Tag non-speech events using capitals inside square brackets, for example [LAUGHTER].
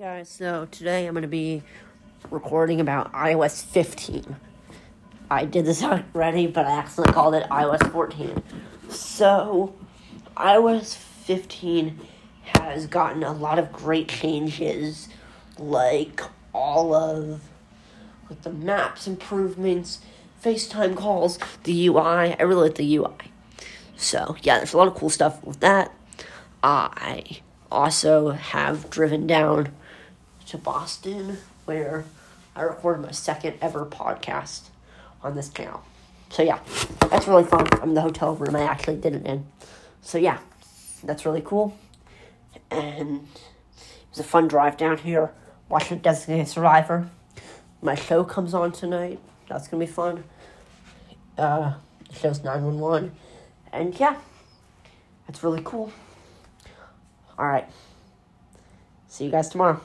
guys, so today I'm going to be recording about iOS 15. I did this [LAUGHS] already, but I accidentally called it iOS 14. So, iOS 15 has gotten a lot of great changes, like all of like the maps improvements, FaceTime calls, the UI. I really like the UI. So, yeah, there's a lot of cool stuff with that. I also have driven down to Boston where I recorded my second ever podcast on this channel. So yeah, that's really fun. I'm in the hotel room I actually did it in. So yeah, that's really cool. And it was a fun drive down here, watching Designated Survivor. My show comes on tonight. That's gonna be fun. Uh, the show's 911. And yeah, that's really cool. All right. See you guys tomorrow.